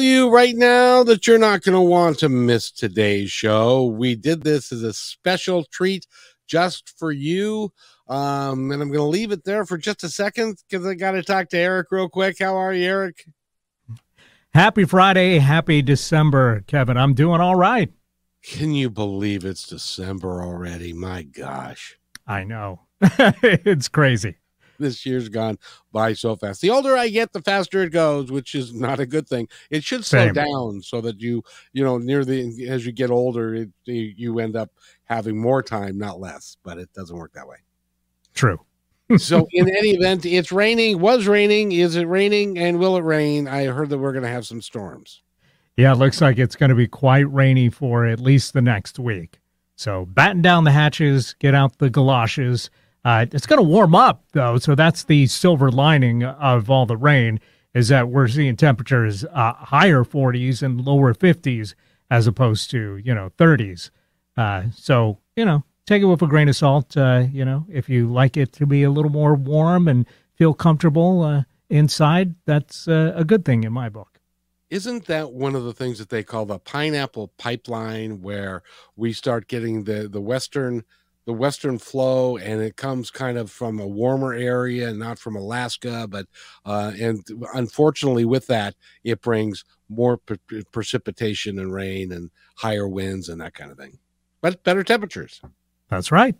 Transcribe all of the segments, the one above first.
you right now that you're not going to want to miss today's show. We did this as a special treat just for you. Um, and I'm going to leave it there for just a second because I got to talk to Eric real quick. How are you, Eric? Happy Friday. Happy December, Kevin. I'm doing all right. Can you believe it's December already? My gosh. I know. it's crazy. This year's gone by so fast. The older I get, the faster it goes, which is not a good thing. It should slow Same. down so that you, you know, near the as you get older, it, you you end up having more time, not less. But it doesn't work that way. True. so in any event, it's raining. Was raining. Is it raining? And will it rain? I heard that we're going to have some storms. Yeah, it looks like it's going to be quite rainy for at least the next week. So batten down the hatches, get out the galoshes. Uh, it's going to warm up though, so that's the silver lining of all the rain is that we're seeing temperatures uh, higher 40s and lower 50s as opposed to you know 30s. Uh, so you know, take it with a grain of salt. Uh, you know, if you like it to be a little more warm and feel comfortable uh, inside, that's uh, a good thing in my book. Isn't that one of the things that they call the pineapple pipeline, where we start getting the the western the western flow, and it comes kind of from a warmer area, not from Alaska, but uh, and unfortunately, with that, it brings more pre- precipitation and rain and higher winds and that kind of thing, but better temperatures. That's right.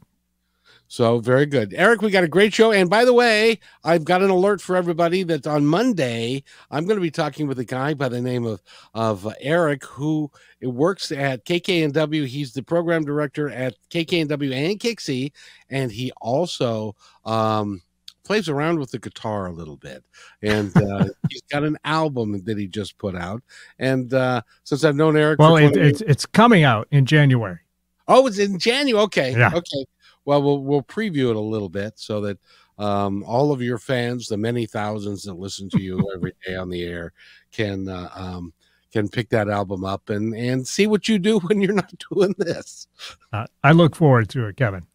So very good. Eric, we got a great show. And by the way, I've got an alert for everybody that on Monday, I'm going to be talking with a guy by the name of, of Eric who works at KKNW. He's the program director at KKNW and KIXI. And he also um, plays around with the guitar a little bit. And uh, he's got an album that he just put out. And uh, since I've known Eric, Well, for it, 20 it's it's coming out in January. Oh, it's in January. Okay. Yeah. Okay. Well, we'll we'll preview it a little bit so that um, all of your fans, the many thousands that listen to you every day on the air, can uh, um, can pick that album up and and see what you do when you're not doing this. Uh, I look forward to it, Kevin.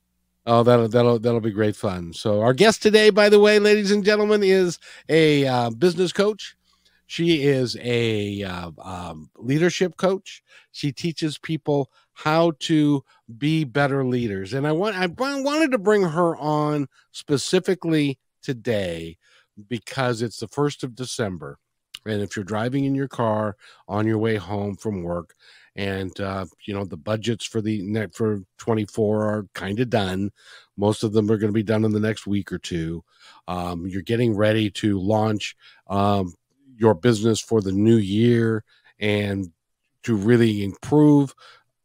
Oh, that'll that'll that'll be great fun. So our guest today, by the way, ladies and gentlemen, is a uh, business coach. She is a uh, um, leadership coach. She teaches people how to be better leaders, and I want I wanted to bring her on specifically today because it's the first of December, and if you're driving in your car on your way home from work, and uh, you know the budgets for the net for 24 are kind of done most of them are going to be done in the next week or two um, you're getting ready to launch um, your business for the new year and to really improve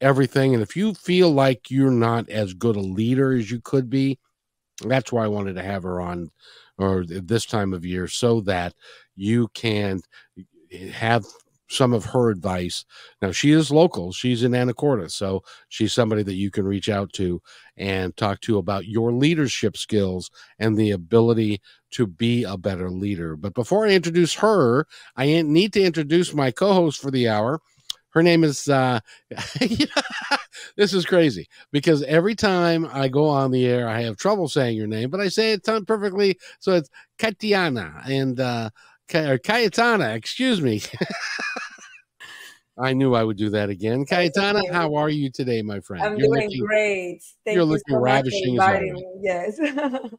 everything and if you feel like you're not as good a leader as you could be that's why i wanted to have her on or this time of year so that you can eh, have some of her advice. Now she is local; she's in Anacortes, so she's somebody that you can reach out to and talk to about your leadership skills and the ability to be a better leader. But before I introduce her, I need to introduce my co-host for the hour. Her name is uh this is crazy because every time I go on the air I have trouble saying your name, but I say it perfectly. So it's Katiana and uh or Cayetana, excuse me. I knew I would do that again. Cayetana, okay. how are you today, my friend? I'm You're doing looking- great. Thank you're you looking so ravishing as inviting me. Yes.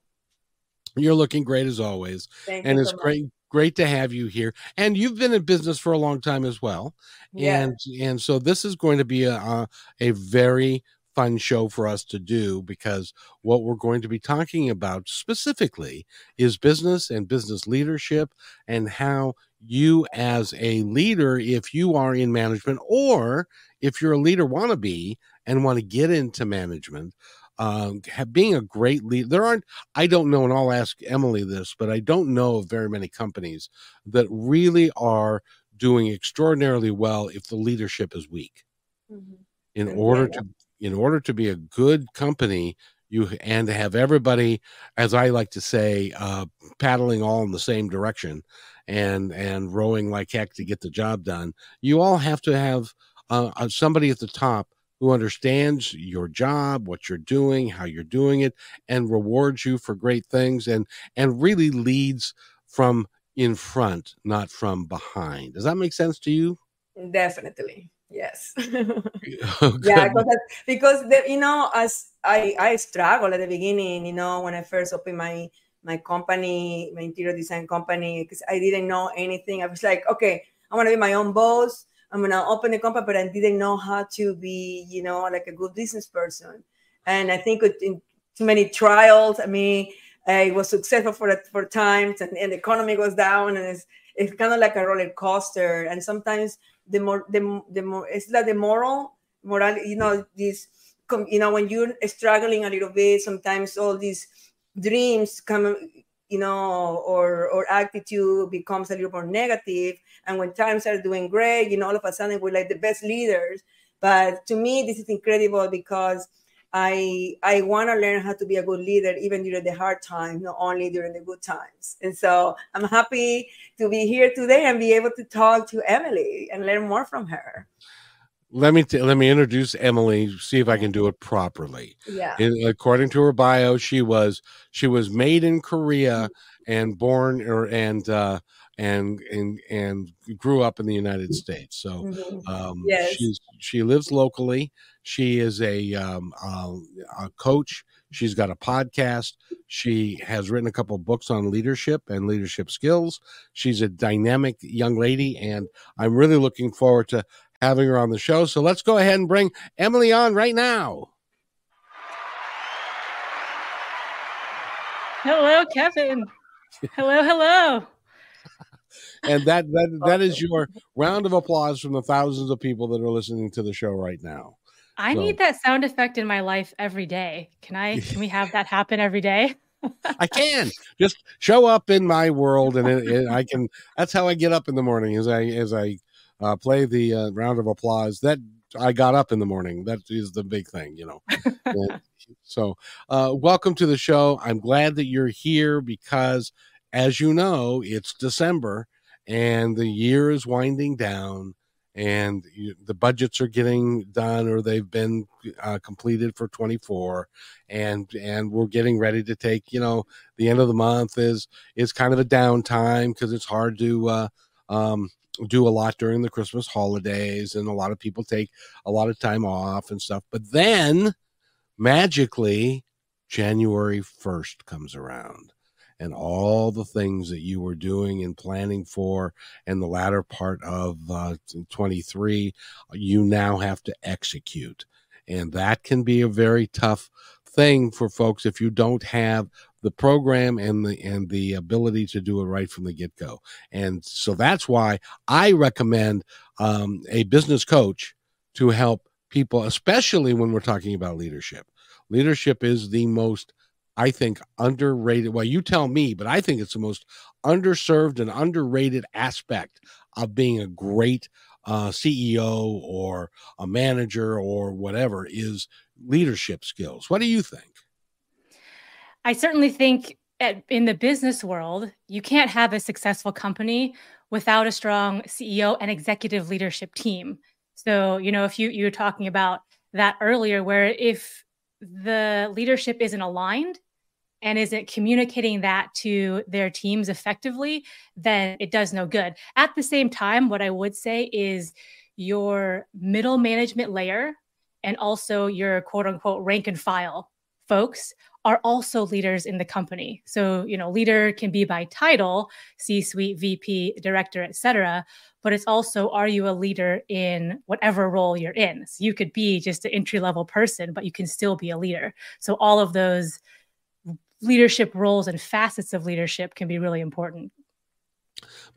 You're looking great as always. Thank and you it's so great great to have you here. And you've been in business for a long time as well. Yeah. And and so this is going to be a a, a very fun show for us to do because what we're going to be talking about specifically is business and business leadership and how you as a leader if you are in management or if you're a leader wannabe and want to get into management um, have, being a great leader there aren't i don't know and i'll ask emily this but i don't know of very many companies that really are doing extraordinarily well if the leadership is weak Mhm. in Yeah. order to in order to be a good company, you and to have everybody, as I like to say, uh, paddling all in the same direction and and rowing like heck to get the job done. You all have to have uh, uh somebody at the top who understands your job, what you're doing, how you're doing it, and rewards you for great things, and and really leads from in front, not from behind. Does that make sense to you? Definitely. Yes. oh, yeah, because, because the, you know, as I I struggled at the beginning, you know, when I first opened my my company, my interior design company, because I didn't know anything. I was like, okay, I want to be my own boss. I'm gonna open a company, but I didn't know how to be, you know, like a good business person. And I think in too many trials, I mean, I was successful for for times, and, and the economy goes down, and it's it's kind of like a roller coaster. And sometimes the more the, the more it's like the moral moral you know this you know when you're struggling a little bit sometimes all these dreams come you know or or attitude becomes a little more negative. and when times are doing great you know all of a sudden we're like the best leaders but to me this is incredible because I I want to learn how to be a good leader even during the hard times, not only during the good times. And so I'm happy to be here today and be able to talk to Emily and learn more from her. Let me t- let me introduce Emily. See if I can do it properly. Yeah. In, according to her bio, she was she was made in Korea and born or and uh, and and and grew up in the United States. So mm-hmm. um, yes. she's she lives locally. She is a, um, uh, a coach. She's got a podcast. She has written a couple books on leadership and leadership skills. She's a dynamic young lady, and I'm really looking forward to having her on the show. So let's go ahead and bring Emily on right now. Hello, Kevin. hello, hello. and that that that is your round of applause from the thousands of people that are listening to the show right now. I so. need that sound effect in my life every day. Can I? Can we have that happen every day? I can just show up in my world, and it, it, I can. That's how I get up in the morning. As I as I uh, play the uh, round of applause. That I got up in the morning. That is the big thing, you know. so, uh, welcome to the show. I'm glad that you're here because, as you know, it's December and the year is winding down and you, the budgets are getting done or they've been uh, completed for 24 and and we're getting ready to take you know the end of the month is is kind of a downtime because it's hard to uh, um, do a lot during the christmas holidays and a lot of people take a lot of time off and stuff but then magically january 1st comes around and all the things that you were doing and planning for in the latter part of uh, 23, you now have to execute. And that can be a very tough thing for folks if you don't have the program and the and the ability to do it right from the get go. And so that's why I recommend um, a business coach to help people, especially when we're talking about leadership. Leadership is the most I think, underrated. Well, you tell me, but I think it's the most underserved and underrated aspect of being a great uh, CEO or a manager or whatever is leadership skills. What do you think? I certainly think at, in the business world, you can't have a successful company without a strong CEO and executive leadership team. So, you know, if you you were talking about that earlier, where if the leadership isn't aligned, and isn't communicating that to their teams effectively, then it does no good. At the same time, what I would say is your middle management layer and also your quote unquote rank and file folks are also leaders in the company. So, you know, leader can be by title, C-suite, VP, director, etc., but it's also are you a leader in whatever role you're in? So you could be just an entry level person, but you can still be a leader. So all of those leadership roles and facets of leadership can be really important.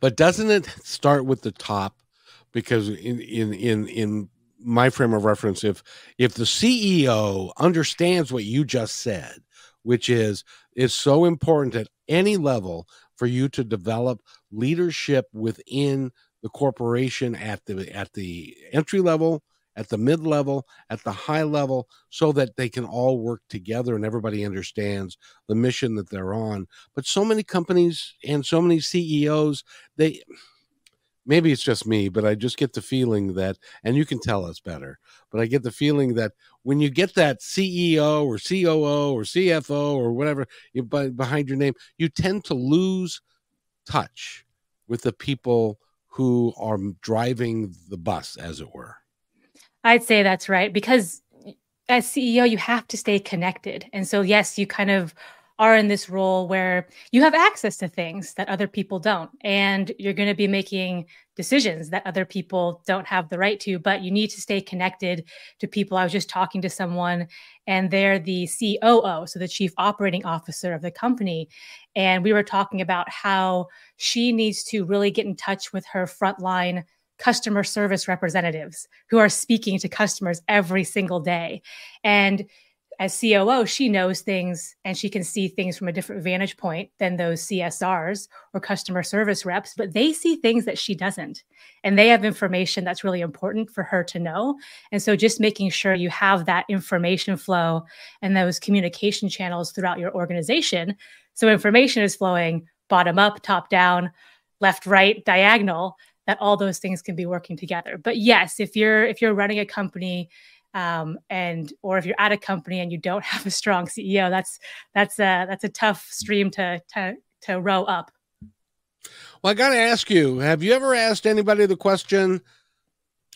But doesn't it start with the top? Because in in in in my frame of reference, if if the CEO understands what you just said, which is is so important at any level for you to develop leadership within the corporation at the at the entry level at the mid level, at the high level, so that they can all work together and everybody understands the mission that they're on. But so many companies and so many CEOs, they maybe it's just me, but I just get the feeling that, and you can tell us better, but I get the feeling that when you get that CEO or COO or CFO or whatever behind your name, you tend to lose touch with the people who are driving the bus, as it were. I'd say that's right because eh, as CEO, you have to stay connected. And so, yes, you kind of are in this role where you have access to things that other people don't. And you're going to be making decisions that other people don't have the right to, but you need to stay connected to people. I was just talking to someone, and they're the COO, so the chief operating officer of the company. And we were talking about how she needs to really get in touch with her frontline customer service representatives who are speaking to customers every single day. And as COO, she knows things and she can see things from a different vantage point than those CSRs or customer service reps, but they see things that she doesn't. And they have information that's really important for her to know. And so just making sure you have that information flow and those communication channels throughout your organization. So information is flowing bottom up, top down, left, right, diagonal, that all those things can be working together. But yes, if you're if you're running a company um, and or if you're at a company and you don't have a strong CEO, that's that's a that's a tough stream to to to row up. Well, I got to ask you: Have you ever asked anybody the question?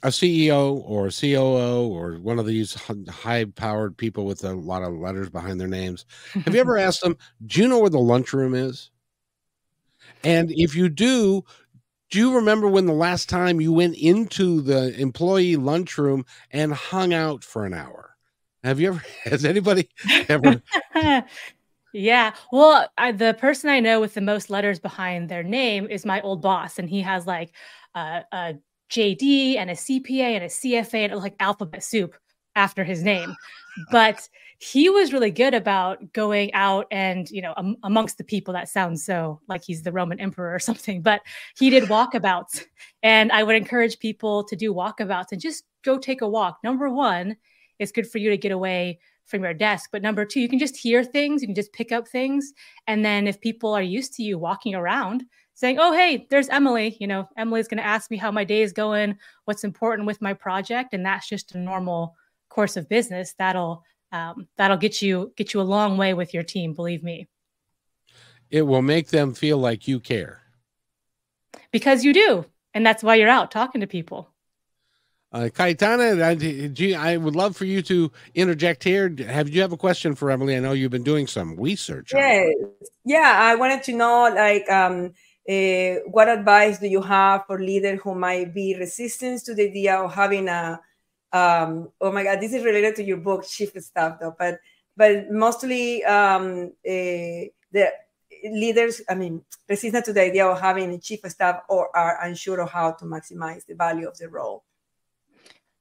A CEO or a COO or one of these high-powered people with a lot of letters behind their names. Have you ever asked them, "Do you know where the lunchroom is?" And if you do, do you remember when the last time you went into the employee lunchroom and hung out for an hour? Have you ever? Has anybody ever? yeah. Well, I, the person I know with the most letters behind their name is my old boss, and he has like a, a JD and a CPA and a CFA and like alphabet soup after his name. But he was really good about going out and you know um, amongst the people that sounds so like he's the roman emperor or something but he did walkabouts. And i would encourage people to do walkabouts and just go take a walk. Number one it's good for you to get away from your desk but number two you can just hear things you can just pick up things. And then if people are used to you walking around saying oh hey there's emily you know emily's going to ask me how my day is going what's important with my project and that's just a normal course of business that'll um, that'll get you get you a long way with your team. Believe me. It will make them feel like you care. Because you do, and that's why you're out talking to people. Uh, Cayetana, I, I would love for you to interject here. Have you have a question for Emily? I know you've been doing some research. Yes, yeah. I wanted to know, like, um, uh, what advice do you have for leaders who might be resistant to the idea of having a um, oh my god this is related to your book chief of staff though but but mostly um, uh, the leaders i mean resistant to the idea of having a chief of staff or are unsure of how to maximize the value of the role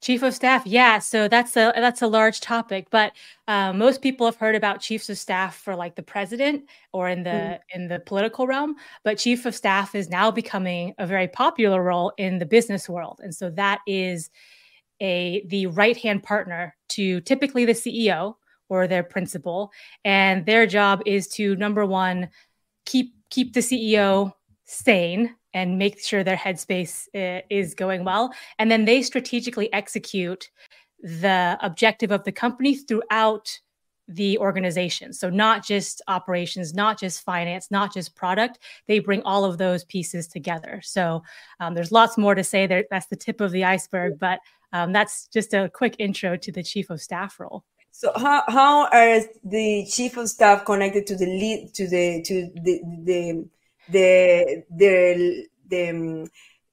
chief of staff yeah so that's a that's a large topic but uh, most people have heard about chiefs of staff for like the president or in the mm. in the political realm but chief of staff is now becoming a very popular role in the business world and so that is a the right hand partner to typically the CEO or their principal, and their job is to number one keep keep the CEO sane and make sure their headspace uh, is going well, and then they strategically execute the objective of the company throughout the organization. So, not just operations, not just finance, not just product. They bring all of those pieces together. So, um, there's lots more to say there. That's the tip of the iceberg, but um, that's just a quick intro to the chief of staff role. So how how are the chief of staff connected to the lead to the to the the the the, the um,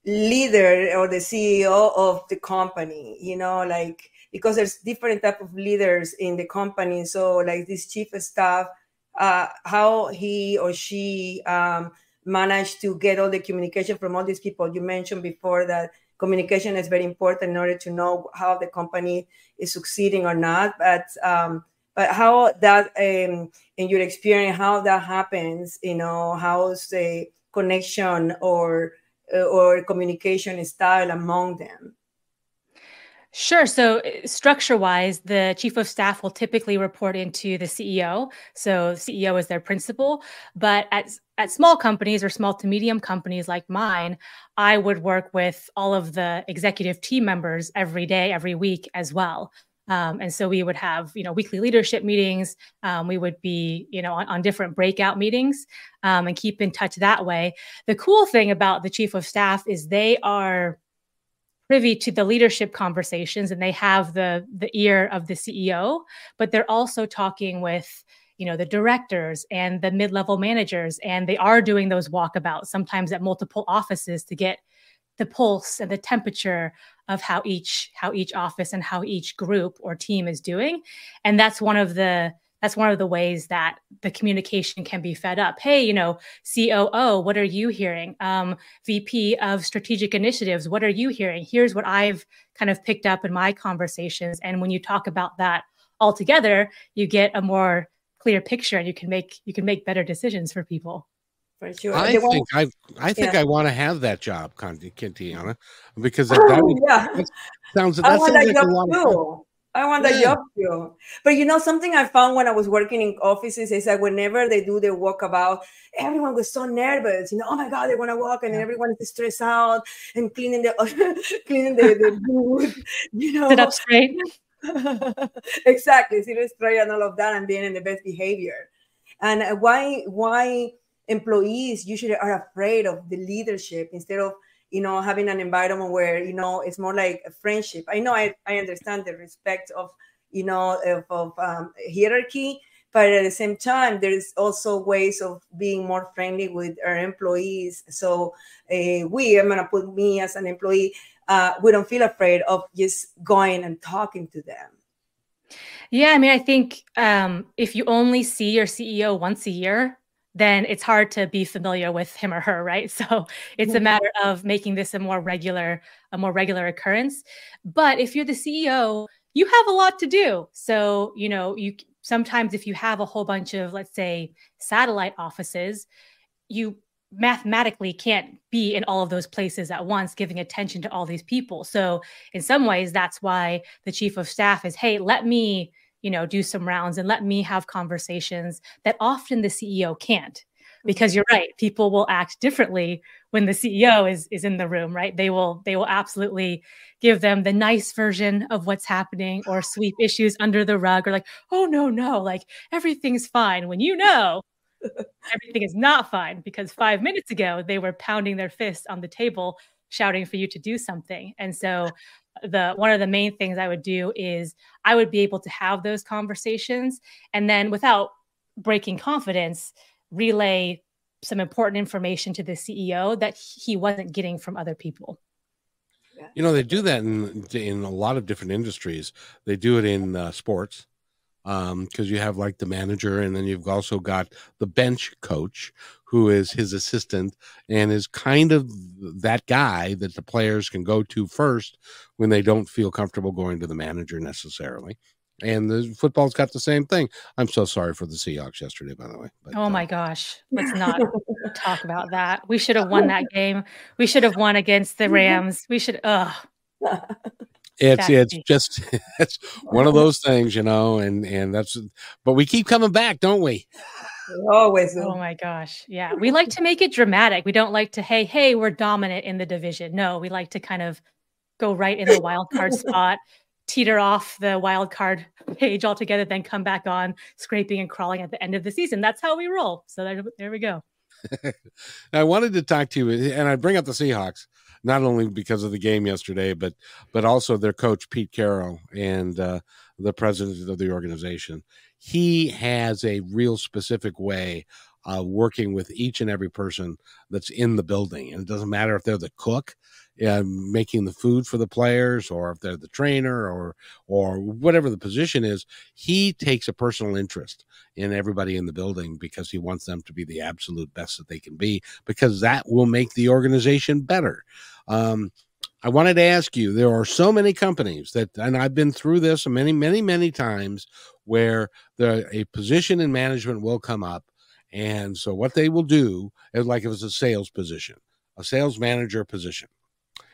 leader or the CEO of the company? You know, like because there's different type of leaders in the company. So like this chief of staff, uh, how he or she um, managed to get all the communication from all these people. You mentioned before that communication is very important in order to know how the company is succeeding or not. But um, but how that um, in your experience, how that happens, you know, how's the connection or or communication style among them? Sure. So, structure wise, the chief of staff will typically report into the CEO. So, CEO is their principal. But at, at small companies or small to medium companies like mine, I would work with all of the executive team members every day, every week as well. Um, and so we would have, you know, weekly leadership meetings. Um, we would be, you know, on, on different breakout meetings um, and keep in touch that way. The cool thing about the chief of staff is they are privy to the leadership conversations and they have the the ear of the CEO, but they're also talking with you know the directors and the mid-level managers and they are doing those walkabouts sometimes at multiple offices to get the pulse and the temperature of how each how each office and how each group or team is doing and that's one of the that's one of the ways that the communication can be fed up. Hey, you know, COO, what are you hearing? Um, VP of Strategic Initiatives, what are you hearing? Here's what I've kind of picked up in my conversations. And when you talk about that all together, you get a more clear picture, and you can make you can make better decisions for people. For sure. I think I I think yeah. I want to have that job, Quintiana, because that, oh, that, oh, yeah. that sounds that sounds like a lot of fun. I want that yeah. job too. But you know, something I found when I was working in offices is that whenever they do their walkabout, everyone was so nervous. You know, oh my God, they're gonna walk, and yeah. everyone is stressed out and cleaning the cleaning the, the booth. You know, sit up straight. exactly, up straight and all of that, and being in the best behavior. And why why employees usually are afraid of the leadership instead of you know having an environment where you know it's more like a friendship i know i, I understand the respect of you know of, of um, hierarchy but at the same time there's also ways of being more friendly with our employees so uh, we i'm going to put me as an employee uh, we don't feel afraid of just going and talking to them yeah i mean i think um, if you only see your ceo once a year then it's hard to be familiar with him or her, right? So it's a matter of making this a more regular, a more regular occurrence. But if you're the CEO, you have a lot to do. So, you know, you sometimes if you have a whole bunch of, let's say, satellite offices, you mathematically can't be in all of those places at once giving attention to all these people. So, in some ways that's why the chief of staff is, "Hey, let me you know do some rounds and let me have conversations that often the ceo can't. Mm-hmm. Because you're right people will act differently when the ceo is is in the room right? They will they will absolutely give them the nice version of what's happening or sweep issues under the rug or like oh no no like everything's fine when you know everything is not fine because 5 minutes ago they were pounding their fists on the table shouting for you to do something and so the one of the main things I would do is I would be able to have those conversations and then without breaking confidence relay some important information to the CEO that he wasn't getting from other people. You know, they do that in in a lot of different industries. They do it in uh, sports because um, you have like the manager, and then you've also got the bench coach who is his assistant and is kind of that guy that the players can go to first when they don't feel comfortable going to the manager necessarily. And the football's got the same thing. I'm so sorry for the Seahawks yesterday, by the way. But, oh my uh, gosh, let's not talk about that. We should have won that game. We should have won against the Rams. We should. Ugh. It's exactly. it's just it's one of those things, you know, and and that's. But we keep coming back, don't we? Always. Oh my gosh. Yeah. We like to make it dramatic. We don't like to, hey, hey, we're dominant in the division. No, we like to kind of go right in the wild card spot, teeter off the wild card page altogether, then come back on scraping and crawling at the end of the season. That's how we roll. So there, there we go. I wanted to talk to you, and I bring up the Seahawks not only because of the game yesterday, but but also their coach Pete Carroll and uh, the president of the organization he has a real specific way of working with each and every person that's in the building. And it doesn't matter if they're the cook, uh, making the food for the players, or if they're the trainer, or or whatever the position is. He takes a personal interest in everybody in the building because he wants them to be the absolute best that they can be, because that will make the organization better. Um, I wanted to ask you there are so many companies that, and I've been through this many, many, many times where the, a position in management will come up. And so what they will do is like it was a sales position, a sales manager position.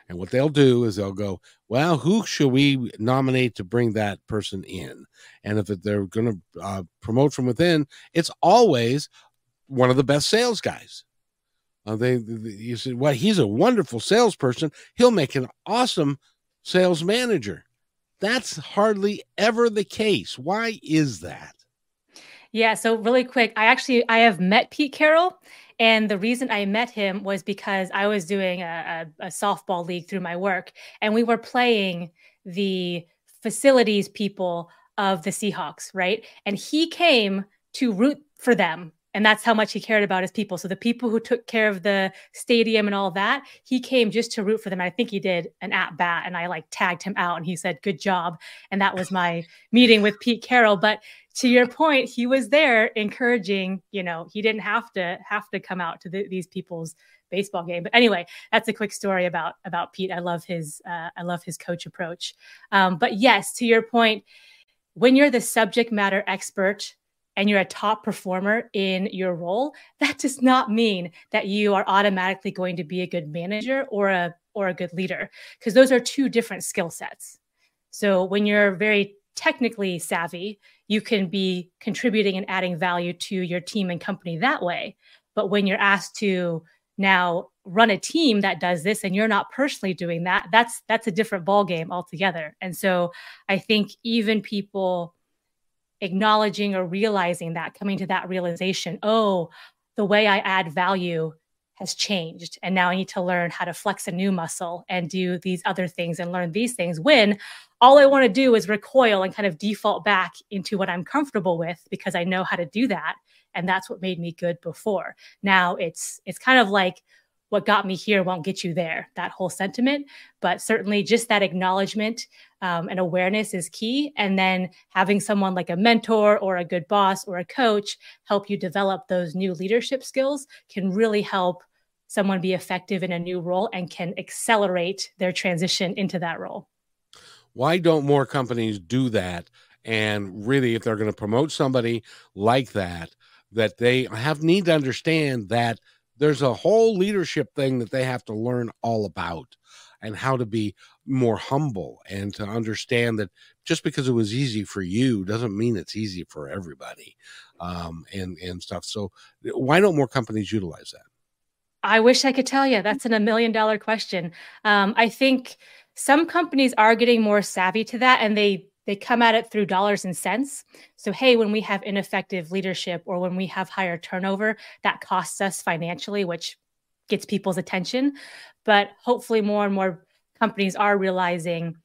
And what they'll do is they'll go, well, who should we nominate to bring that person in? And if they're going to uh, promote from within, it's always one of the best sales guys. Uh, they, they, you said, well, he's a wonderful salesperson. He'll make an awesome sales manager. That's hardly ever the case. Why is that? Yeah, so really quick, I actually I have met Pete Carroll, and the reason I met him was because I was doing a, a, a softball league through my work, and we were playing the facilities people of the Seahawks, right? And he came to root for them and that's how much he cared about his people. So the people who took care of the stadium and all that, he came just to root for them. And I think he did an at bat, and I like tagged him out, and he said, "Good job." And that was my meeting with Pete Carroll. But to your point, he was there encouraging. You know, he didn't have to have to come out to the, these people's baseball game. But anyway, that's a quick story about about Pete. I love his uh, I love his coach approach. Um, but yes, to your point, when you're the subject matter expert and you're a top performer in your role, that does not mean that you are automatically going to be a good manager or a or a good leader because those are two different skill sets. So when you're very technically savvy, you can be contributing and adding value to your team and company that way. But when you're asked to now run a team that does this and you're not personally doing that, that's that's a different ball game altogether. And so I think even people acknowledging or realizing that, coming to that realization, oh, the way I add value has changed. And now I need to learn how to flex a new muscle and do these other things and learn these things when all I want to do is recoil and kind of default back into what I'm comfortable with because I know how to do that. And that's what made me good before. Now it's it's kind of like what got me here won't get you there, that whole sentiment. But certainly just that acknowledgement um, and awareness is key. And then having someone like a mentor or a good boss or a coach help you develop those new leadership skills can really help someone be effective in a new role and can accelerate their transition into that role. Why don't more companies do that? And really, if they're going to promote somebody like that, that they have need to understand that there's a whole leadership thing that they have to learn all about and how to be more humble and to understand that just because it was easy for you doesn't mean it's easy for everybody um, and and stuff. So why don't more companies utilize that? I wish i could tell you that's an a million dollar question. Um, i think some companies are getting more savvy to that and they they come at it through dollars and cents. So, hey, when we have ineffective leadership or when we have higher turnover, that costs us financially, which gets people's attention. But hopefully, more and more companies are realizing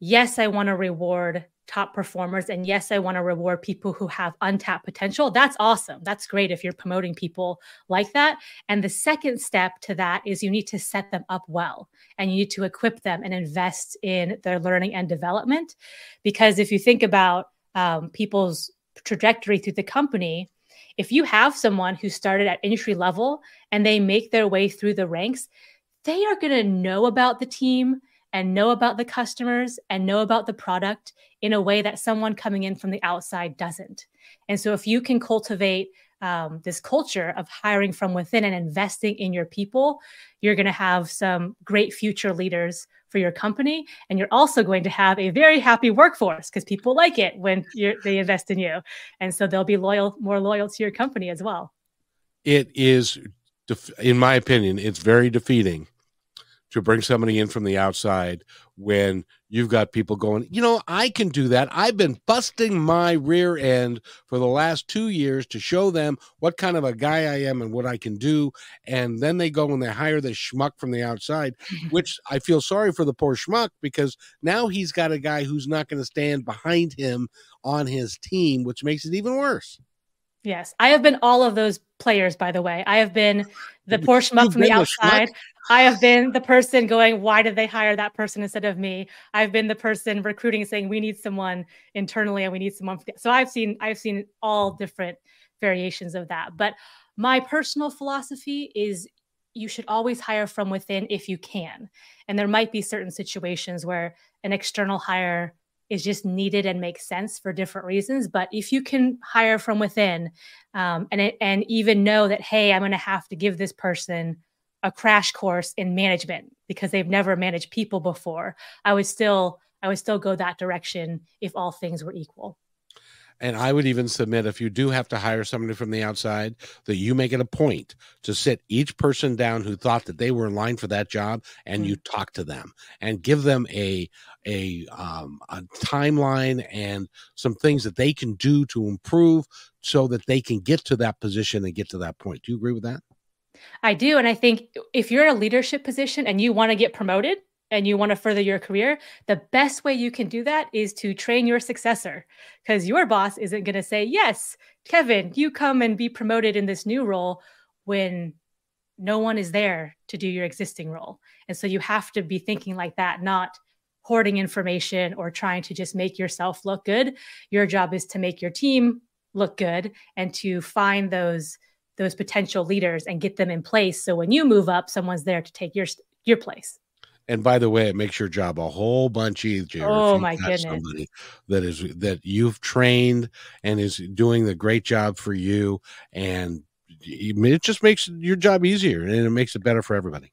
yes, I want to reward top performers. And yes, I want to reward people who have untapped potential. That's awesome. That's great if you're promoting people like that. And the second step to that is you need to set them up well and you need to equip them and invest in their learning and development. Because if you think about um, people's trajectory through the company, if you have someone who started at entry level and they make their way through the ranks, they are going to know about the team and know about the customers and know about the product in a way that someone coming in from the outside doesn't. And so, if you can cultivate um, this culture of hiring from within and investing in your people, you're going to have some great future leaders for your company. And you're also going to have a very happy workforce because people like it when they invest in you. And so they'll be loyal, more loyal to your company as well. It is, in my opinion, it's very defeating to bring somebody in from the outside when you've got people going, you know, I can do that. I've been busting my rear end for the last two years to show them what kind of a guy I am and what I can do. And then they go and they hire the schmuck from the outside, which I feel sorry for the poor schmuck because now he's got a guy who's not going to stand behind him on his team, which makes it even worse. Yes, I have been all of those players. By the way, I have been the poor schmuck from the outside. I have been the person going, "Why did they hire that person instead of me?" I've been the person recruiting, saying, "We need someone internally, and we need someone." So I've seen I've seen all different variations of that. But my personal philosophy is you should always hire from within if you can. And there might be certain situations where an external hire is just needed and makes sense for different reasons. But if you can hire from within um, and it, and even know that, hey, I'm going to have to give this person a crash course in management because they've never managed people before, I would still I would still go that direction if all things were equal. And I would even submit if you do have to hire somebody from the outside, that you make it a point to sit each person down who thought that they were in line for that job, and mm-hmm. you talk to them and give them a a, um, a timeline and some things that they can do to improve, so that they can get to that position and get to that point. Do you agree with that? I do, and I think if you're in a leadership position and you want to get promoted, and you want to further your career, the best way you can do that is to train your successor because your boss isn't going to say, Yes, Kevin, you come and be promoted in this new role when no one is there to do your existing role. And so you have to be thinking like that, not hoarding information or trying to just make yourself look good. Your job is to make your team look good and to find those those potential leaders and get them in place so when you move up someone's there to take your your place and by the way, it makes your job a whole bunch easier. Oh my goodness! Somebody that is that you've trained and is doing the great job for you, and it just makes your job easier and it makes it better for everybody.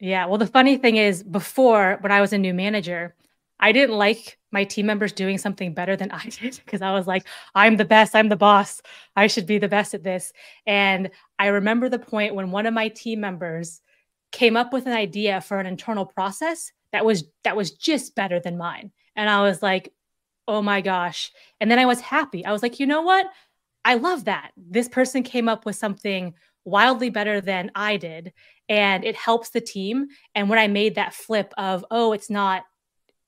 Yeah. Well, the funny thing is, before when I was a new manager, I didn't like my team members doing something better than I did because I was like, I'm the best, I'm the boss, I should be the best at this. And I remember the point when one of my team members came up with an idea for an internal process that was that was just better than mine. And i was like oh my gosh. And then i was happy. I was like you know what? I love that. This person came up with something wildly better than i did and it helps the team. And when i made that flip of oh it's not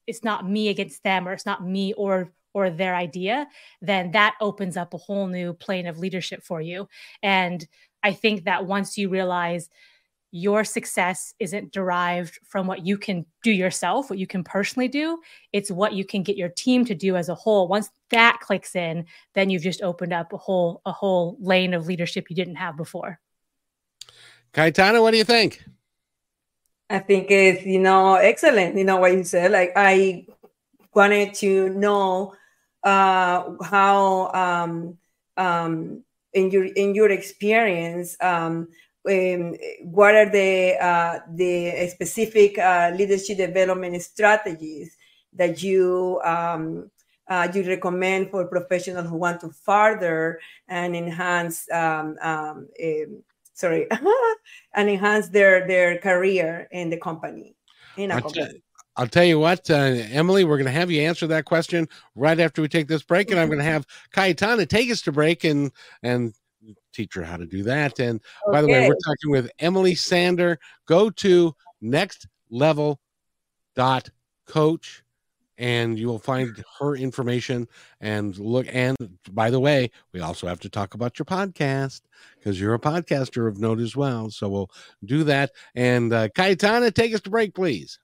it's not me against them or it's not me or or their idea then that opens up a whole new plane of leadership for you and i think that once you realize your success isn't derived from what you can do yourself, what you can personally do. It's what you can get your team to do as a whole. Once that clicks in, then you've just opened up a whole a whole lane of leadership you didn't have before. Kaitana, what do you think? I think it's you know excellent. You know what you said. Like I wanted to know uh, how um, um, in your in your experience um, um, what are the uh, the specific uh, leadership development strategies that you um, uh, you recommend for professionals who want to further and enhance um, um sorry and enhance their their career in the company in a company. I'll tell you what, uh, Emily, we're going to have you answer that question right after we take this break, and I'm going to have Kaitana take us to break and and teach her how to do that. And okay. by the way, we're talking with Emily Sander. Go to next level dot coach and you will find her information and look and by the way we also have to talk about your podcast because you're a podcaster of note as well so we'll do that and uh, Cayetana take us to break please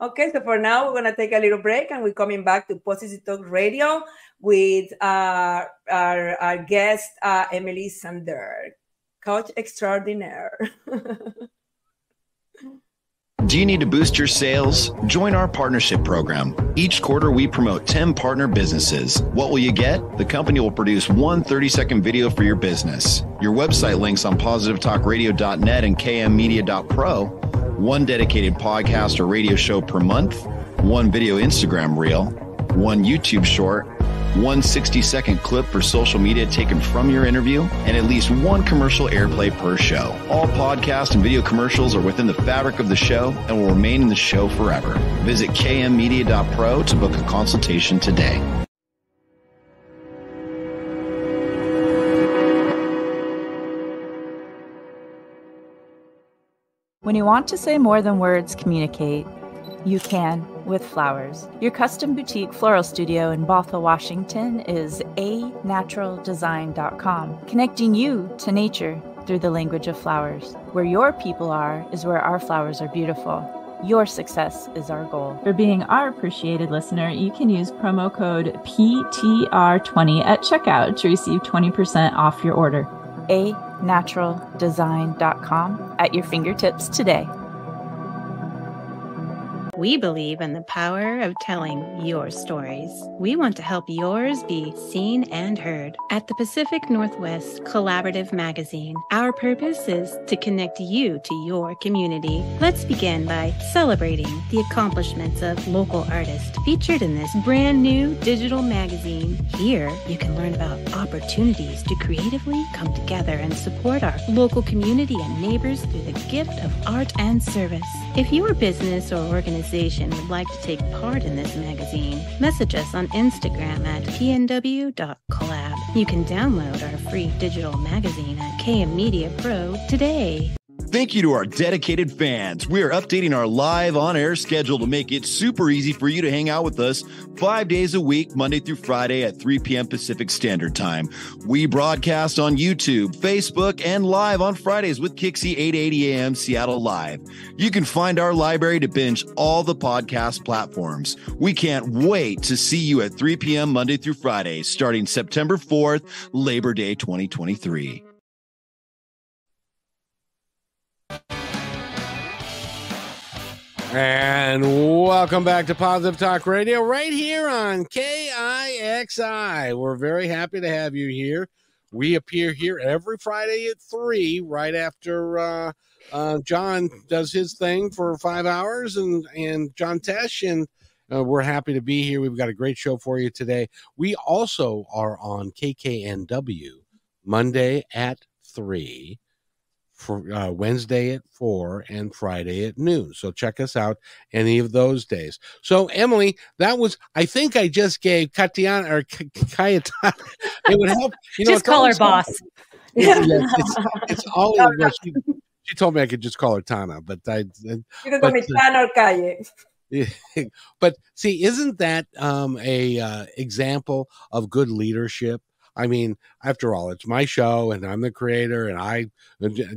okay so for now we're going to take a little break and we're coming back to positive talk radio with uh, our, our guest, uh, Emily Sander, coach extraordinaire. Do you need to boost your sales? Join our partnership program. Each quarter, we promote 10 partner businesses. What will you get? The company will produce one 30 second video for your business. Your website links on positivetalkradio.net and kmmedia.pro. One dedicated podcast or radio show per month. One video Instagram reel. One YouTube short one 60 second clip for social media taken from your interview, and at least one commercial airplay per show. All podcast and video commercials are within the fabric of the show and will remain in the show forever. Visit kmmedia.pro to book a consultation today. When you want to say more than words communicate, you can with flowers. Your custom boutique floral studio in Bothell, Washington is anaturaldesign.com, connecting you to nature through the language of flowers. Where your people are is where our flowers are beautiful. Your success is our goal. For being our appreciated listener, you can use promo code PTR20 at checkout to receive 20% off your order. anaturaldesign.com at your fingertips today. We believe in the power of telling your stories. We want to help yours be seen and heard. At the Pacific Northwest Collaborative Magazine, our purpose is to connect you to your community. Let's begin by celebrating the accomplishments of local artists featured in this brand new digital magazine. Here, you can learn about opportunities to creatively come together and support our local community and neighbors through the gift of art and service. If your business or organization would like to take part in this magazine, message us on Instagram at pnw.collab. You can download our free digital magazine at KM Media Pro today. Thank you to our dedicated fans. We are updating our live on air schedule to make it super easy for you to hang out with us five days a week, Monday through Friday at 3 p.m. Pacific Standard Time. We broadcast on YouTube, Facebook, and live on Fridays with KIXI 880 a.m. Seattle Live. You can find our library to binge all the podcast platforms. We can't wait to see you at 3 p.m. Monday through Friday, starting September 4th, Labor Day 2023. And welcome back to Positive Talk Radio right here on KIXI. We're very happy to have you here. We appear here every Friday at 3, right after uh, uh, John does his thing for five hours, and, and John Tesh. And uh, we're happy to be here. We've got a great show for you today. We also are on KKNW Monday at 3 for uh, Wednesday at four and Friday at noon. So check us out any of those days. So Emily, that was I think I just gave Katiana or Kayatana. It would help. You know, just call her boss. Yeah, it's, it's always well, she, she, told me I could just call her Tana, but I. You can call me uh, Tana or Calle. but see, isn't that um, a uh, example of good leadership? I mean, after all, it's my show and I'm the creator and I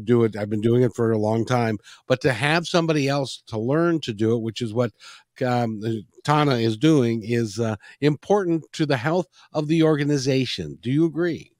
do it. I've been doing it for a long time. But to have somebody else to learn to do it, which is what um, Tana is doing, is uh, important to the health of the organization. Do you agree?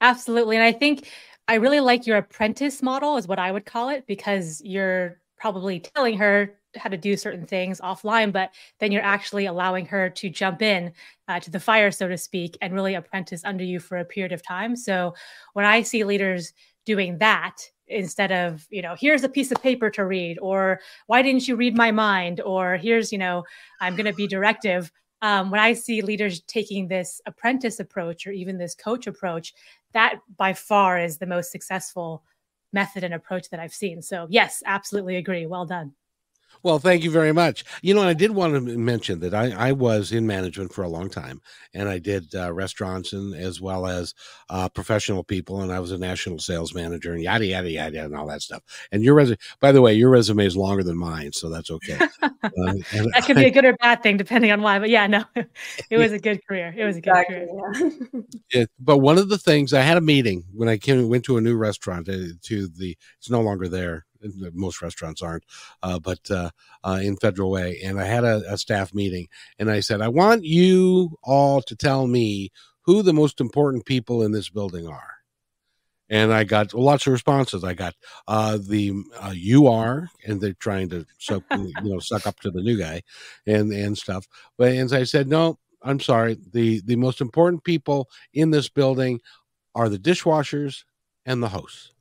Absolutely. And I think I really like your apprentice model, is what I would call it, because you're probably telling her how to do certain things offline, but then you're actually allowing her to jump in uh, to the fire, so to speak, and really apprentice under you for a period of time. So when I see leaders doing that, instead of you know here's a piece of paper to read or why didn't you read my mind? or here's you know i'm going to be directive um, when i see leaders taking this apprentice approach or even this coach approach that by far is the most successful method and approach that i've seen. So yes absolutely agree. Well done well, thank you very much. You know, I did want to mention that I, I was in management for a long time, and I did uh, restaurants and as well as uh, professional people, and I was a national sales manager and yada yada yada and all that stuff. And your resume, by the way, your resume is longer than mine, so that's okay. uh, that could be a good or bad thing depending on why. But yeah, no, it was a good career. It was a good exactly, career. Yeah. but one of the things I had a meeting when I came went to a new restaurant uh, to the it's no longer there most restaurants aren't, uh, but uh, uh, in Federal Way. And I had a, a, staff meeting, and I said, I want you all to tell me who the most important people in this building are. And I got lots of responses. I got uh, the uh, you are, and they're trying to suck, you know, suck up to the new guy, and and stuff. But as I said, no, I'm sorry. the The most important people in this building are the dishwashers and the hosts.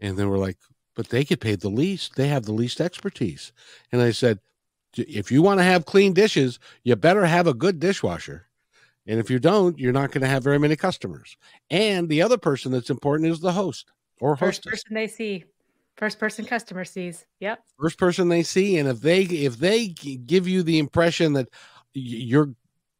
And then we're like, but they get paid the least. They have the least expertise. And I said, if you want to have clean dishes, you better have a good dishwasher. And if you don't, you're not going to have very many customers. And the other person that's important is the host or hostess. First person they see. First person customer sees. Yep. First person they see. And if they if they give you the impression that you're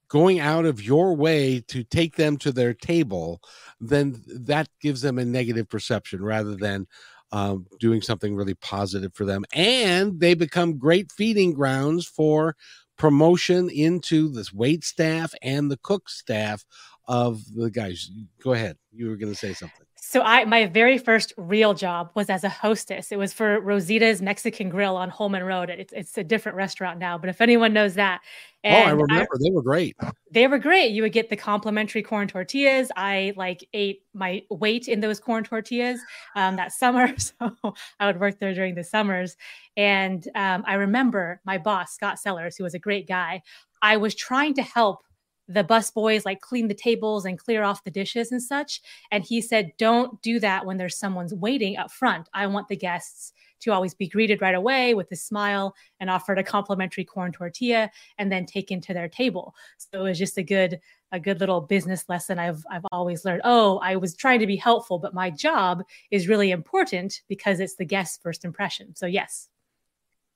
going out of your way to take them to their table, then that gives them a negative perception rather than um, doing something really positive for them. And they become great feeding grounds for promotion into this wait staff and the cook staff of the guys. Go ahead. You were going to say something. So I my very first real job was as a hostess. It was for Rosita's Mexican Grill on Holman Road. It's it's a different restaurant now, but if anyone knows that. oh, I remember. I, they were great. They were great. You would get the complimentary corn tortillas. I like ate my weight in those corn tortillas um, that summer. So I would work there during the summers. And um, I remember my boss, Scott Sellers, who was a great guy. I was trying to help the bus boys like clean the tables and clear off the dishes and such. And he said, don't do that when there's someone's waiting up front. I want the guests to always be greeted right away with a smile and offered a complimentary corn tortilla and then taken to their table. So it was just a good a good little business lesson I've I've always learned. Oh, I was trying to be helpful, but my job is really important because it's the guest's first impression. So yes.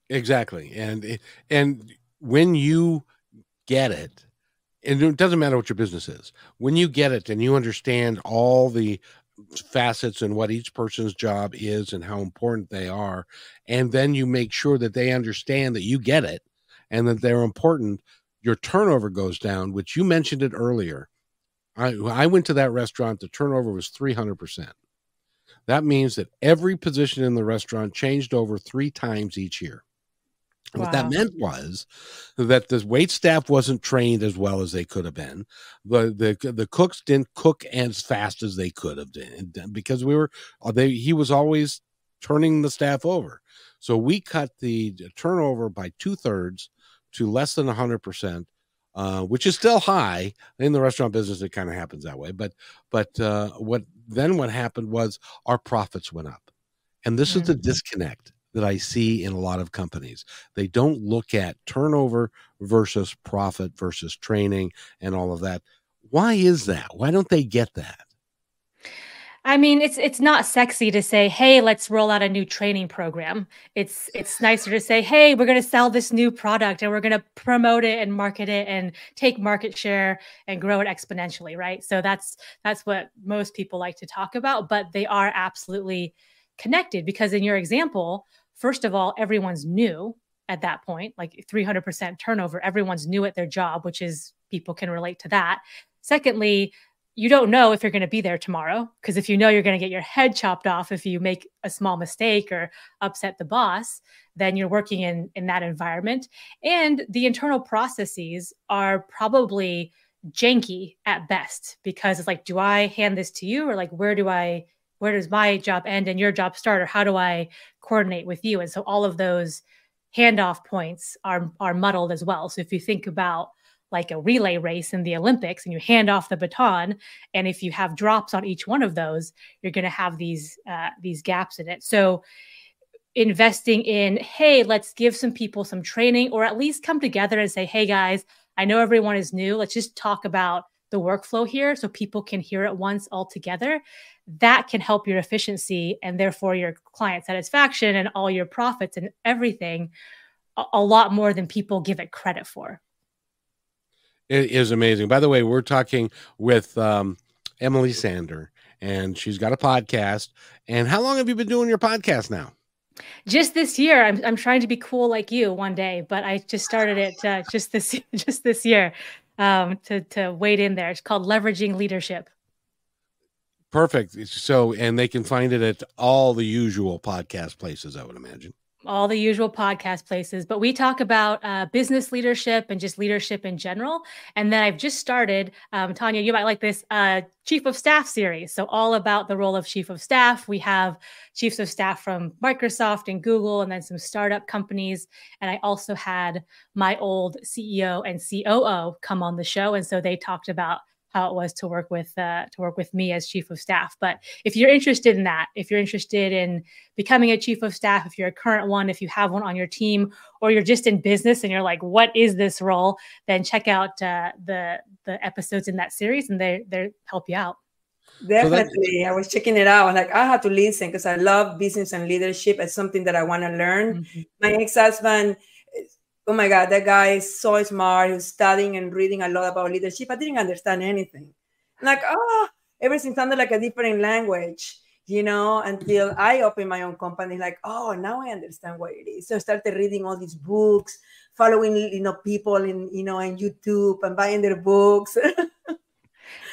Exactly. And and when you get it, and it doesn't matter what your business is. When you get it and you understand all the facets and what each person's job is and how important they are and then you make sure that they understand that you get it and that they're important your turnover goes down which you mentioned it earlier. I i went to that restaurant the turnover was 300% that means that every position in the restaurant changed over 3 times each year Wow. What that meant was that the wait staff wasn't trained as well as they could have been. The the the cooks didn't cook as fast as they could have done because we were uh, they he was always turning the staff over. So we cut the turnover by two thirds to less than hundred percent, uh, which is still high in the restaurant business. It kind of happens that way, but but uh, what then what happened was our profits went up, and this mm-hmm. is the disconnect that I see in a lot of companies. They don't look at turnover versus profit versus training and all of that. Why is that? Why don't they get that? I mean, it's it's not sexy to say, "Hey, let's roll out a new training program." It's it's nicer to say, "Hey, we're going to sell this new product and we're going to promote it and market it and take market share and grow it exponentially." Right? So that's that's what most people like to talk about, but they are absolutely connected because in your example, first of all, everyone's new at that point, like 300% turnover. Everyone's new at their job, which is people can relate to that. Secondly, you don't know if you're going to be there tomorrow because if you know you're going to get your head chopped off if you make a small mistake or upset the boss then you're working in in that environment and the internal processes are probably janky at best because it's like do i hand this to you or like where do i where does my job end and your job start or how do i coordinate with you? And so all of those handoff points are are muddled as well. So if you think about like a relay race in the olympics and you hand off the baton and if you have drops on each one of those you're going to have these uh, these gaps in it. So investing in hey let's give some people some training or at least come together and say hey guys i know everyone is new. Let's just talk about the workflow here so people can hear it once all together that can help your efficiency and therefore your client satisfaction and all your profits and everything a, a lot more than people give it credit for. It is amazing. By the way, we're talking with um, Emily Sander, and she's got a podcast. And how long have you been doing your podcast now? Just this year, I'm I'm trying to be cool like you one day, but I just started it uh, just this just this year um, to to wade in there. It's called leveraging leadership. Perfect. So, and they can find it at all the usual podcast places, I would imagine. All the usual podcast places, but we talk about uh, business leadership and just leadership in general. And then I've just started, um, Tanya, you might like this uh, Chief of Staff series. So, all about the role of Chief of Staff. We have chiefs of staff from Microsoft and Google, and then some startup companies. And I also had my old CEO and COO come on the show. And so they talked about how it was to work with uh, to work with me as chief of staff. But if you're interested in that, if you're interested in becoming a chief of staff, if you're a current one, if you have one on your team, or you're just in business and you're like, what is this role? Then check out uh, the the episodes in that series, and they they help you out. Definitely. So I was checking it out. Like I have to listen because I love business and leadership. It's something that I want to learn. Mm-hmm. My ex-husband oh my God, that guy is so smart. He's studying and reading a lot about leadership. I didn't understand anything. like, oh, everything sounded like a different language, you know, until I opened my own company, like, oh, now I understand what it is. So I started reading all these books, following, you know, people in, you know, in YouTube and buying their books.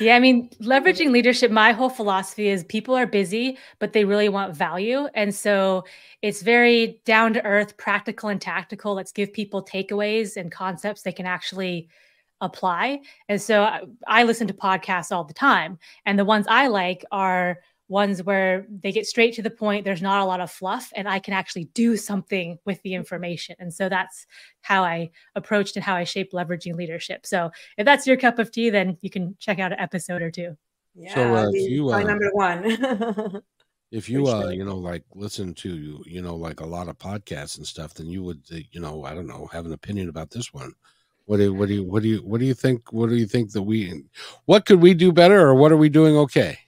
Yeah, I mean, leveraging leadership, my whole philosophy is people are busy, but they really want value. And so it's very down to earth, practical, and tactical. Let's give people takeaways and concepts they can actually apply. And so I, I listen to podcasts all the time. And the ones I like are ones where they get straight to the point there's not a lot of fluff and i can actually do something with the information. And so that's how i approached and how i shaped leveraging leadership. So if that's your cup of tea then you can check out an episode or two. Yeah so, uh, you, uh, number one. if you uh you know like listen to you know like a lot of podcasts and stuff then you would uh, you know i don't know have an opinion about this one. What do what do you what do you what do you think what do you think that we what could we do better or what are we doing okay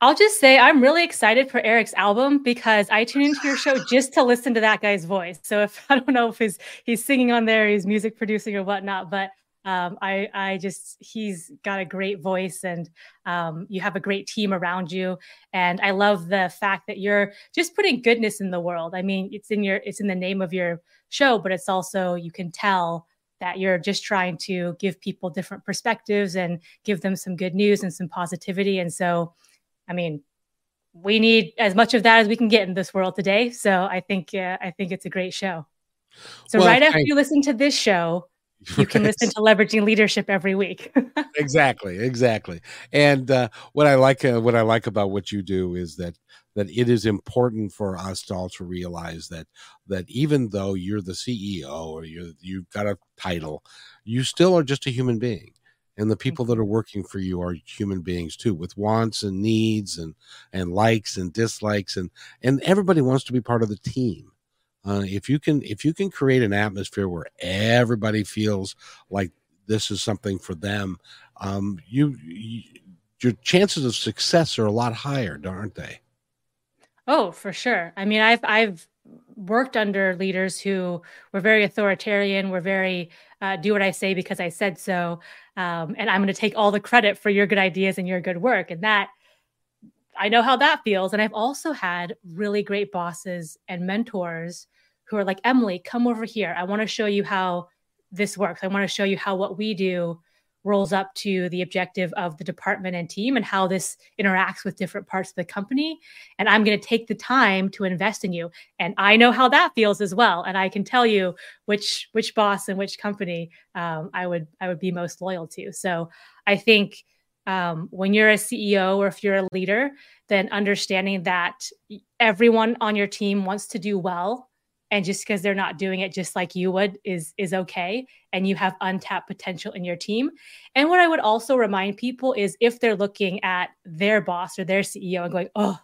I'll just say I'm really excited for Eric's album because I tune into your show just to listen to that guy's voice. So if I don't know if he's he's singing on there, he's music producing or whatnot, but um, I I just he's got a great voice and um, you have a great team around you, and I love the fact that you're just putting goodness in the world. I mean, it's in your it's in the name of your show, but it's also you can tell that you're just trying to give people different perspectives and give them some good news and some positivity, and so I mean, we need as much of that as we can get in this world today. So I think uh, I think it's a great show. So well, right after I, you listen to this show, you can listen to leveraging leadership every week. exactly, exactly. And uh, what I like uh, what I like about what you do is that that it is important for us all to realize that that even though you're the CEO or you you've got a title, you still are just a human being and the people that are mm-hmm. working for you are human beings too with wants and needs and and likes and dislikes and and everybody wants to be part of the team. Uh, if you can if you can create an atmosphere where everybody feels like this is something for them um, you, you your chances of success are a lot higher aren't they? Oh for sure. I mean i've i've worked under leaders who were very authoritarian were very uh, do what i say because i said so um, and I'm going to take all the credit for your good ideas and your good work. And that I know how that feels. And I've also had really great bosses and mentors who are like, Emily, come over here. I want to show you how this works. I want to show you how what we do rolls up to the objective of the department and team and how this interacts with different parts of the company. And i'm going to take the time to invest in you. And i know how that feels as well. And i can tell you which which boss and which company um, i would i would be most loyal to. So i think um, when you're a ceo or if you're a leader then understanding that everyone on your team wants to do well and just because they're not doing it just like you would is is okay and you have untapped potential in your team. And what i would also remind people is if they're looking at their boss or their ceo and going oh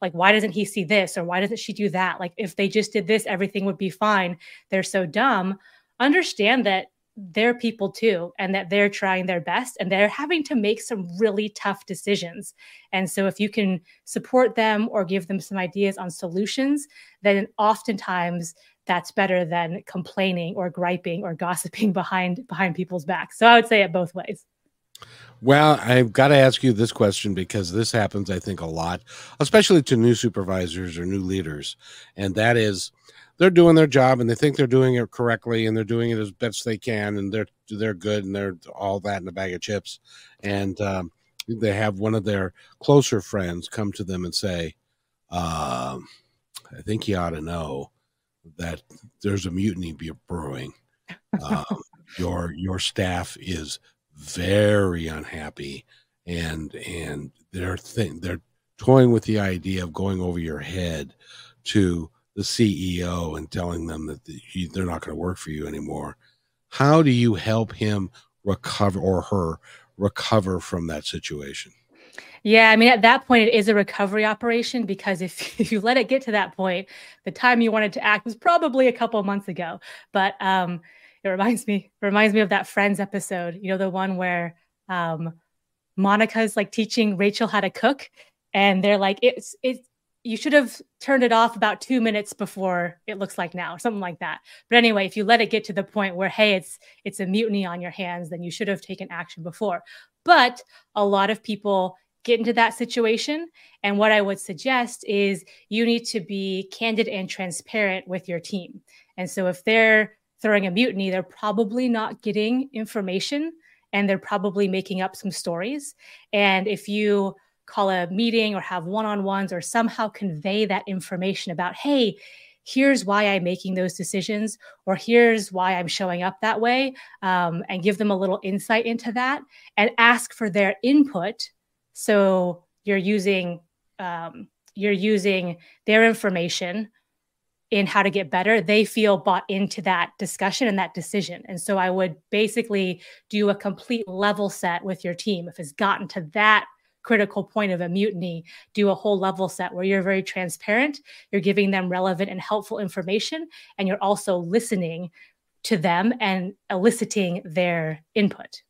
like why doesn't he see this or why doesn't she do that? Like if they just did this everything would be fine. They're so dumb. Understand that they're people too and that they're trying their best and they're having to make some really tough decisions and so if you can support them or give them some ideas on solutions then oftentimes that's better than complaining or griping or gossiping behind behind people's backs so i would say it both ways well, I've got to ask you this question because this happens, I think, a lot, especially to new supervisors or new leaders. And that is, they're doing their job and they think they're doing it correctly and they're doing it as best they can and they're they're good and they're all that in a bag of chips. And um, they have one of their closer friends come to them and say uh, i think you ought to know that there's a mutiny brewing. Um, your your staff is very unhappy and and they're th- they're toying with the idea of going over your head to the CEO and telling them that they're not going to work for you anymore. How do you help him recover or her recover from that situation? Yeah, I mean, at that point, it is a recovery operation because if, if you let it get to that point, the time you wanted to act was probably a couple months ago. But um, it reminds me reminds me of that Friends episode. You know, the one where um, Monica's like teaching Rachel how to cook, and they're like, "It's it's you should have turned it off about two minutes before it looks like now, something like that. But anyway, if you let it get to the point where, hey, it's it's a mutiny on your hands, then you should have taken action before. But a lot of people get into that situation. And what I would suggest is you need to be candid and transparent with your team. And so if they're throwing a mutiny, they're probably not getting information and they're probably making up some stories. And if you call a meeting or have one on ones or somehow convey that information about, hey, here's why I'm making those decisions, or here's why I'm showing up that way, um, and give them a little insight into that and ask for their input. So you're using um, you're using their information in how to get better, they feel bought into that discussion and that decision. And so I would basically do a complete level set with your team. If it's gotten to that critical point of a mutiny, do a whole level set where you're very transparent, you're giving them relevant and helpful information, and you're also listening to them and eliciting their input.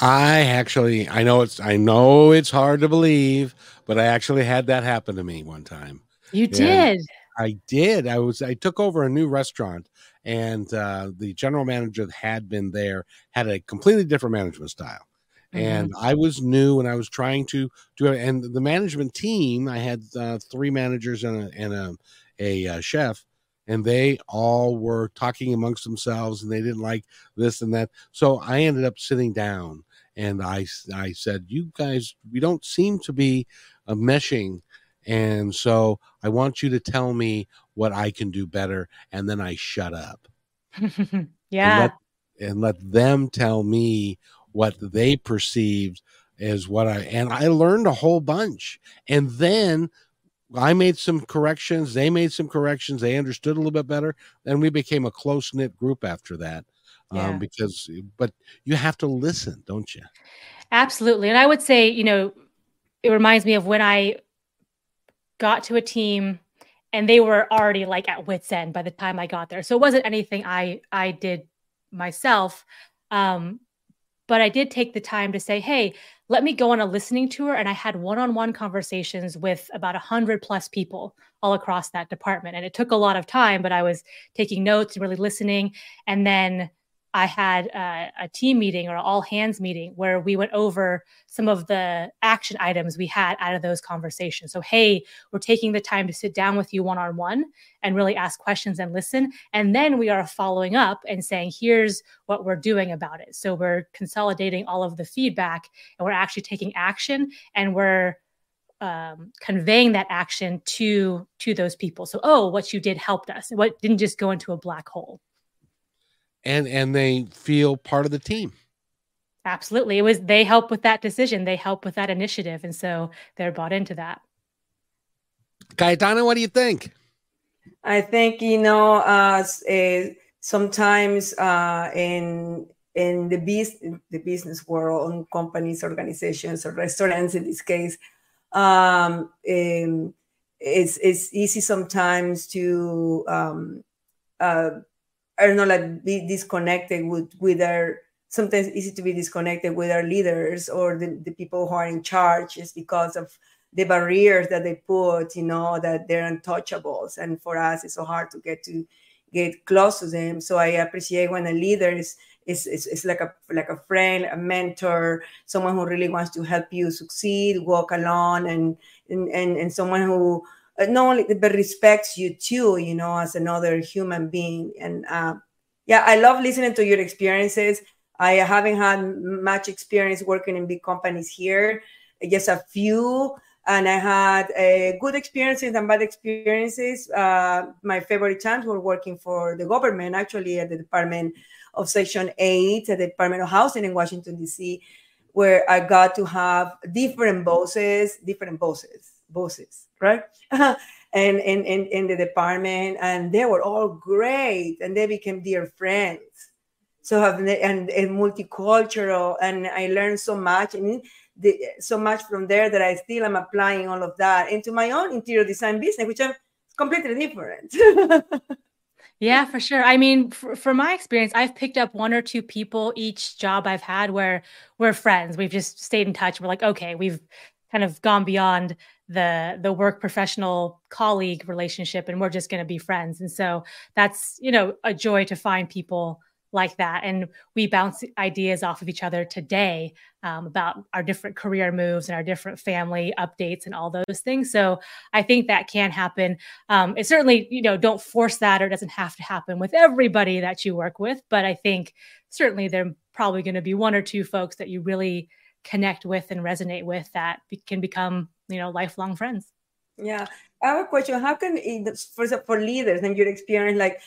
I actually, I know it's, I know it's hard to believe, but I actually had that happen to me one time. You did. I did. I was, I took over a new restaurant, and uh, the general manager that had been there had a completely different management style. Mm-hmm. And I was new, and I was trying to do it. And the management team, I had uh, three managers and a and a, a, a uh, chef, and they all were talking amongst themselves and they didn't like this and that so i ended up sitting down and i i said you guys we don't seem to be uh, meshing and so i want you to tell me what i can do better and then i shut up yeah and let, and let them tell me what they perceived as what i and i learned a whole bunch and then I made some corrections. They made some corrections. They understood a little bit better. And we became a close knit group after that. Um, yeah. Um, because, but you have to listen, don't you? Absolutely. And I would say, you know, it reminds me of when I got to a team and they were already like at wits end by the time I got there. So it wasn't anything I I did myself. Um, but I did take the time to say, hey, let me go on a listening tour. And I had one on one conversations with about 100 plus people all across that department. And it took a lot of time, but I was taking notes and really listening. And then I had a, a team meeting or all hands meeting where we went over some of the action items we had out of those conversations. So, hey, we're taking the time to sit down with you one on one and really ask questions and listen. And then we are following up and saying, here's what we're doing about it. So, we're consolidating all of the feedback and we're actually taking action and we're um, conveying that action to to those people. So, oh, what you did helped us. What didn't just go into a black hole and and they feel part of the team. Absolutely. It was they help with that decision. They help with that initiative. And so they're bought into that. Cayetana, what do you think? I think you know uh, uh sometimes uh, in in the business the business world on companies organizations or restaurants in this case um, um, it's it's easy sometimes to um, uh, are not like be disconnected with with our sometimes easy to be disconnected with our leaders or the, the people who are in charge is because of the barriers that they put you know that they're untouchables. And for us it's so hard to get to get close to them. So i appreciate when a leader is is, is, is like a like a friend a mentor someone who really wants to help you succeed walk along and and and, and someone who not only but respects you too, you know, as another human being. And uh, yeah, I love listening to your experiences. I haven't had much experience working in big companies here, just a few. And I had uh, good experiences and bad experiences. Uh, my favorite times were working for the government, actually, at the Department of Section 8, at the Department of Housing in Washington, D.C., where I got to have different bosses, different bosses, bosses right? and in, in, the department, and they were all great, and they became dear friends. So have and, and multicultural, and I learned so much, and the, so much from there that I still am applying all of that into my own interior design business, which I'm completely different. Yeah, for sure. I mean, for, for, my experience, I've picked up one or two people each job I've had where we're friends. We've just stayed in touch. We're like, okay, we've kind of gone beyond the the work professional colleague relationship and we're just going to be friends. And so that's you know a joy to find people like that. And we bounce ideas off of each other today um, about our different career moves and our different family updates and all those things. So i think that can happen. Um, it certainly you know don't force that or doesn't have to happen with everybody that you work with but i think certainly there are probably going to be one or two folks that you really connect with and resonate with that can become you know lifelong friends. Yeah. I have a question. How can for for leaders and your experience like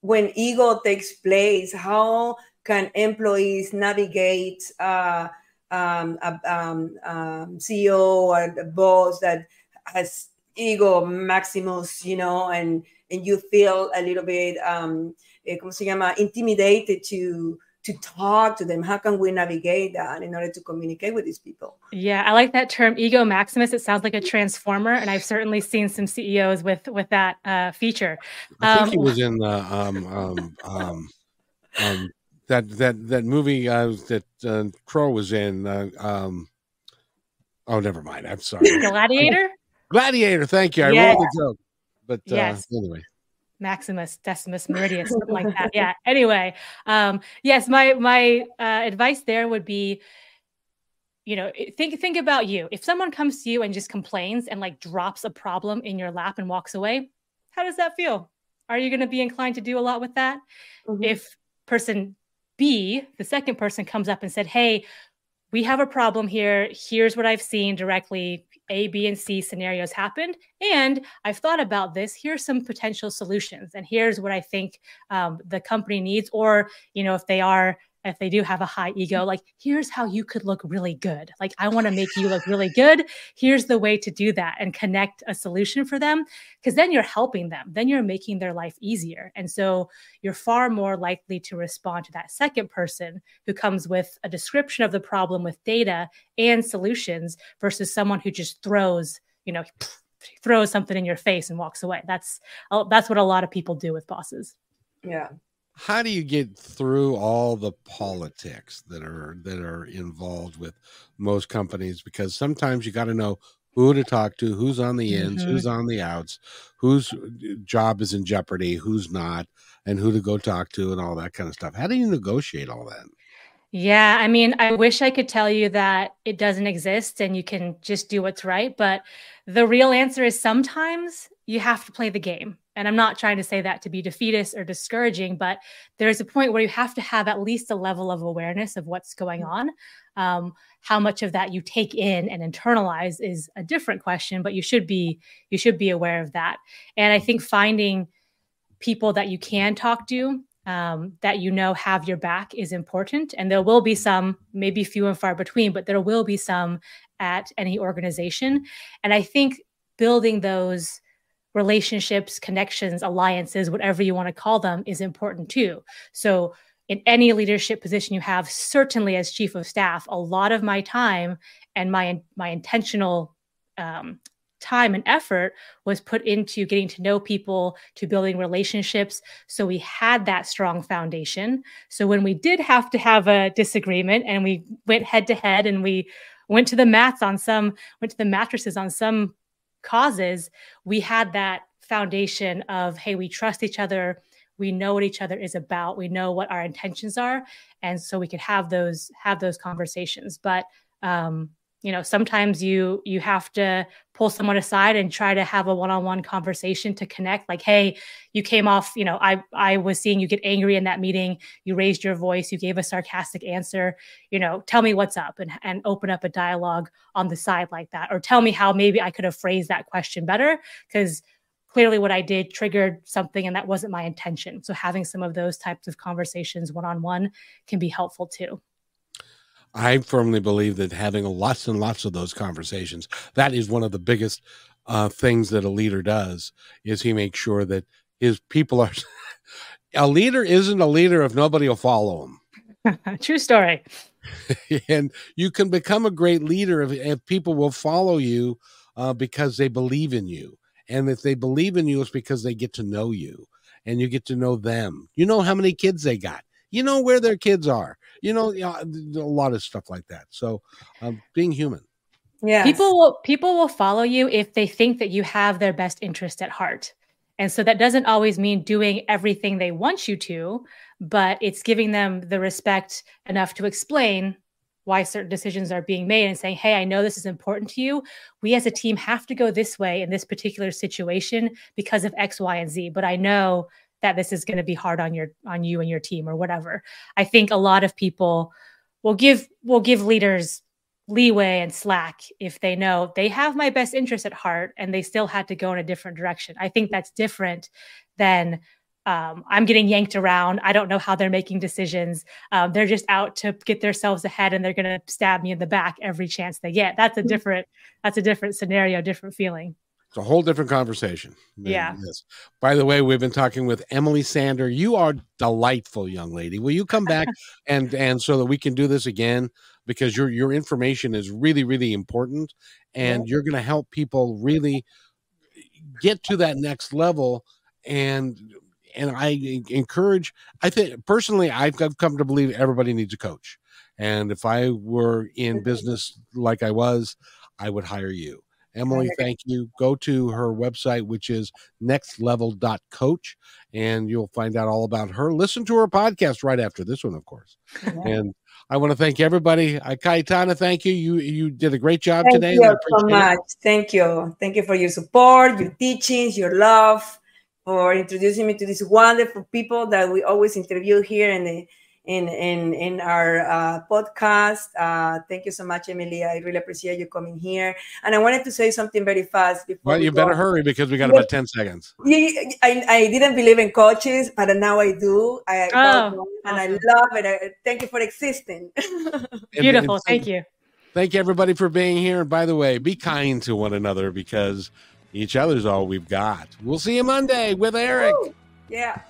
when ego takes place how can employees navigate uh, um, a um, um, ceo or the boss that has ego maximus you know and and you feel a little bit um eh, ¿cómo se intimidated to to talk to them. How can we navigate that in order to communicate with these people? Yeah i like that term ego maximus. It sounds like a transformer and i've certainly seen some ceos with with that uh, feature. I think um, he was in the um, um, um, um, that that that movie uh, that uh, Crowe was in uh, um, oh never mind. I'm sorry. Gladiator? Gladiator thank you. I yeah. rolled the joke. But uh, yes. anyway Maximus Decimus Meridius, something like that. Yeah. Anyway, um, yes, my my uh, advice there would be, you know, think think about you. If someone comes to you and just complains and like drops a problem in your lap and walks away, how does that feel? Are you going to be inclined to do a lot with that? Mm-hmm. If person B, the second person, comes up and said, "Hey, we have a problem here. Here's what I've seen directly. A, B, and C scenarios happened. And I've thought about this. Here's some potential solutions. And here's what I think um, the company needs. Or, you know, if they are if they do have a high ego, mm-hmm. like, here's how you could look really good. Like, I want to make you look really good. Here's the way to do that and connect a solution for them. Because then you're helping them, then you're making their life easier. And so you're far more likely to respond to that second person who comes with a description of the problem with data and solutions versus someone who just throws, you know, throws something in your face and walks away. That's oh, that's what a lot of people do with bosses. Yeah how do you get through all the politics that are that are involved with most companies because sometimes you got to know who to talk to who's on the ins mm-hmm. who's on the outs whose job is in jeopardy who's not and who to go talk to and all that kind of stuff how do you negotiate all that yeah, I mean, I wish I could tell you that it doesn't exist and you can just do what's right. But the real answer is sometimes you have to play the game. And I'm not trying to say that to be defeatist or discouraging, but there's a point where you have to have at least a level of awareness of what's going mm. on. Um, how much of that you take in and internalize is a different question, but you should be you should be aware of that. And I think finding people that you can talk to um, that you know have your back is important. And there will be some, maybe few and far between, but there will be some at any organization. And I think building those relationships, connections, alliances, whatever you want to call them, is important too. So, in any leadership position you have, certainly as chief of staff, a lot of my time and my my intentional um, time and effort was put into getting to know people, to building relationships. So we had that strong foundation. So when we did have to have a disagreement and we went head to head and we went to the mats on some, went to the mattresses on some causes, we had that foundation of, hey, we trust each other. We know what each other is about. We know what our intentions are. And so we could have those, have those conversations. But um, you know sometimes you you have to pull someone aside and try to have a one-on-one conversation to connect like hey you came off you know i i was seeing you get angry in that meeting. You raised your voice. You gave a sarcastic answer. You know tell me what's up and and open up a dialogue on the side like that. Or tell me how maybe i could have phrased that question better because clearly what i did triggered something and that wasn't my intention. So having some of those types of conversations one-on-one can be helpful too I firmly believe that having lots and lots of those conversations, that is one of the biggest uh, things that a leader does is he makes sure that his people are a leader isn't a leader if nobody will follow him. True story. and you can become a great leader if, if people will follow you uh, because they believe in you. And if they believe in you, it's because they get to know you and you get to know them. You know how many kids they got you know where their kids are you know, you know a lot of stuff like that so um, being human yeah people will people will follow you if they think that you have their best interest at heart and so that doesn't always mean doing everything they want you to but it's giving them the respect enough to explain why certain decisions are being made and saying, Hey, I know this is important to you. We as a team have to go this way in this particular situation because of X, Y, and Z. But I know that this is going to be hard on your on you and your team or whatever. I think a lot of people will give will give leaders leeway and slack if they know they have my best interest at heart and they still had to go in a different direction. I think that's different than um, I'm getting yanked around. I don't know how they're making decisions. Um, they're just out to get themselves ahead, and they're going to stab me in the back every chance they get. That's a mm-hmm. different. That's a different scenario, different feeling. It's a whole different conversation. Yeah. Yes. By the way, we've been talking with Emily Sander. You are delightful, young lady. Will you come back and and so that we can do this again? Because your your information is really really important, and yeah. you're going to help people really get to that next level and and I encourage. I think personally, I've come to believe everybody needs a coach, and if I were in business like I was, I would hire you. Emily, thank you. Go to her website, which is nextlevel.coach, and you'll find out all about her. Listen to her podcast right after this one, of course. And I want to thank everybody. Uh, Kaitana, thank you. You you did a great job thank today. Thank you so much. It. Thank you. Thank you for your support, your teachings, your love for introducing me to these wonderful people that we always interview here in the in in in our uh, podcast. Uh, thank you so much, Emily. I really appreciate you coming here. And I wanted to say something very fast before. Well, you better hurry because we got about ten seconds. I, I didn't believe in coaches, but now I do. I oh, and I love it. I, thank you for existing. Beautiful. And, and thank you. Thank you, everybody, for being here. And by the way, be kind to one another because each other's all we've got. We'll see you Monday with Eric. Yeah.